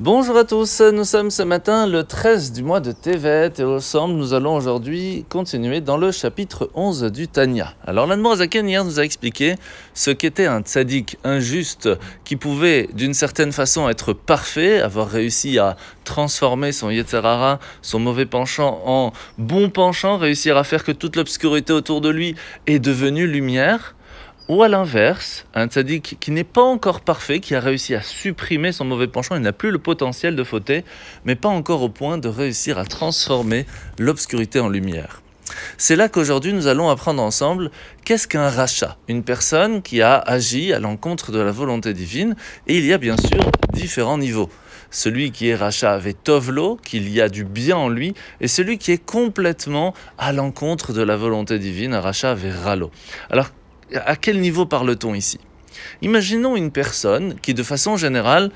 Bonjour à tous, nous sommes ce matin le 13 du mois de Tevet et ensemble nous allons aujourd'hui continuer dans le chapitre 11 du Tanya. Alors l'Admorazaken hier nous a expliqué ce qu'était un tzaddik injuste qui pouvait d'une certaine façon être parfait, avoir réussi à transformer son Yetzerara, son mauvais penchant en bon penchant, réussir à faire que toute l'obscurité autour de lui est devenue lumière. Ou à l'inverse, un tzaddik qui n'est pas encore parfait, qui a réussi à supprimer son mauvais penchant, il n'a plus le potentiel de fauter, mais pas encore au point de réussir à transformer l'obscurité en lumière. C'est là qu'aujourd'hui nous allons apprendre ensemble qu'est-ce qu'un rachat, une personne qui a agi à l'encontre de la volonté divine, et il y a bien sûr différents niveaux. Celui qui est rachat avec tovlo, qu'il y a du bien en lui, et celui qui est complètement à l'encontre de la volonté divine, un rachat avec ralo. Alors à quel niveau parle-t-on ici? Imaginons une personne qui, de façon générale,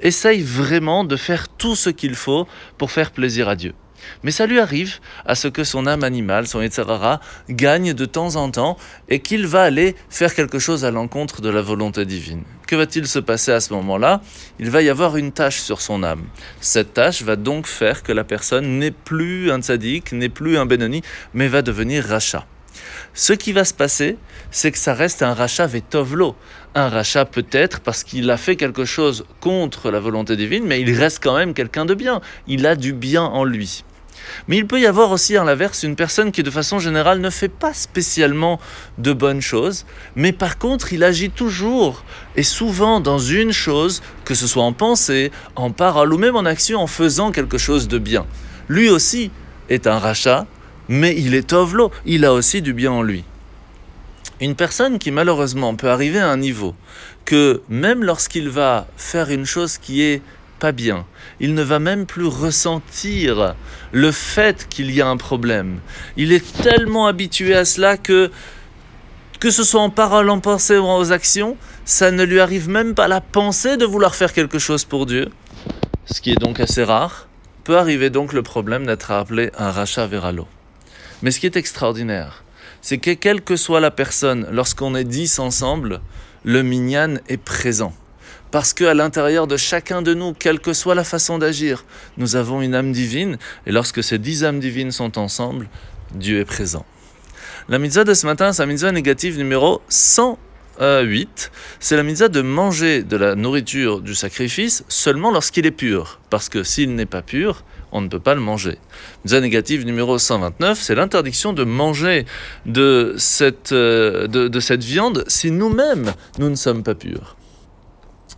essaye vraiment de faire tout ce qu'il faut pour faire plaisir à Dieu. Mais ça lui arrive à ce que son âme animale, son Yetzirara, gagne de temps en temps et qu'il va aller faire quelque chose à l'encontre de la volonté divine. Que va-t-il se passer à ce moment-là? Il va y avoir une tâche sur son âme. Cette tâche va donc faire que la personne n'est plus un tzaddik, n'est plus un Benoni, mais va devenir rachat. Ce qui va se passer, c'est que ça reste un rachat vetovlo. Un rachat peut-être parce qu'il a fait quelque chose contre la volonté divine, mais il reste quand même quelqu'un de bien. Il a du bien en lui. Mais il peut y avoir aussi à l'inverse une personne qui de façon générale ne fait pas spécialement de bonnes choses, mais par contre il agit toujours et souvent dans une chose, que ce soit en pensée, en parole ou même en action en faisant quelque chose de bien. Lui aussi est un rachat mais il est ovlo, il a aussi du bien en lui. Une personne qui malheureusement peut arriver à un niveau que même lorsqu'il va faire une chose qui est pas bien, il ne va même plus ressentir le fait qu'il y a un problème. Il est tellement habitué à cela que que ce soit en parole, en pensée ou en actions, ça ne lui arrive même pas la pensée de vouloir faire quelque chose pour Dieu, ce qui est donc assez rare, peut arriver donc le problème d'être appelé un rachat veralo. Mais ce qui est extraordinaire, c'est que quelle que soit la personne, lorsqu'on est dix ensemble, le minyan est présent. Parce qu'à l'intérieur de chacun de nous, quelle que soit la façon d'agir, nous avons une âme divine, et lorsque ces dix âmes divines sont ensemble, Dieu est présent. La mitzvah de ce matin, c'est la mitzvah négative numéro 108. C'est la mitzvah de manger de la nourriture du sacrifice seulement lorsqu'il est pur. Parce que s'il n'est pas pur, on ne peut pas le manger. Mitzvah négative numéro 129, c'est l'interdiction de manger de cette, euh, de, cette viande si nous-mêmes, nous ne sommes pas purs.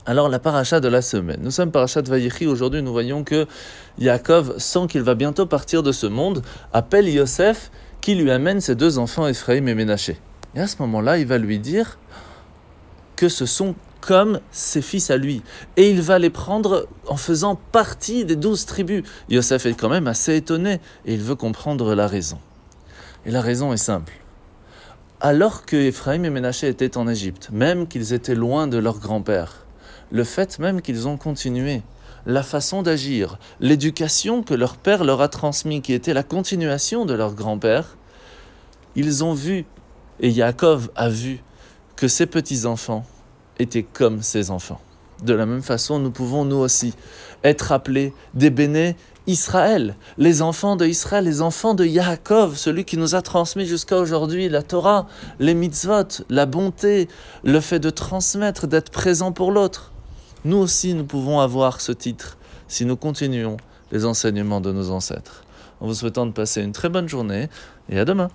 Alors la paracha de la semaine. Nous sommes paracha de Vayichi. Aujourd'hui, nous voyons que Yaakov, sent qu'il va bientôt partir de ce monde, appelle Yosef qui lui amène ses deux enfants Ephraim et Ménaché. Et à ce moment-là, il va lui dire que ce sont comme ses fils à lui. Et il va les prendre en faisant partie des douze tribus. Yosef est quand même assez étonné et il veut comprendre la raison. Et la raison est simple. Alors que Ephraim et Ménaché étaient en Égypte, même qu'ils étaient loin de leur grand-père, le fait même qu'ils ont continué, la façon d'agir, l'éducation que leur père leur a transmis, qui était la continuation de leur grand-père, ils ont vu, et Yaakov a vu, que ces petits-enfants étaient comme ses enfants. De la même façon, nous pouvons nous aussi être appelés des béné Israël, les enfants de Israël, les enfants de Yaakov, celui qui nous a transmis jusqu'à aujourd'hui la Torah, les mitzvot, la bonté, le fait de transmettre, d'être présent pour l'autre. Nous aussi, nous pouvons avoir ce titre si nous continuons les enseignements de nos ancêtres. En vous souhaitant de passer une très bonne journée et à demain.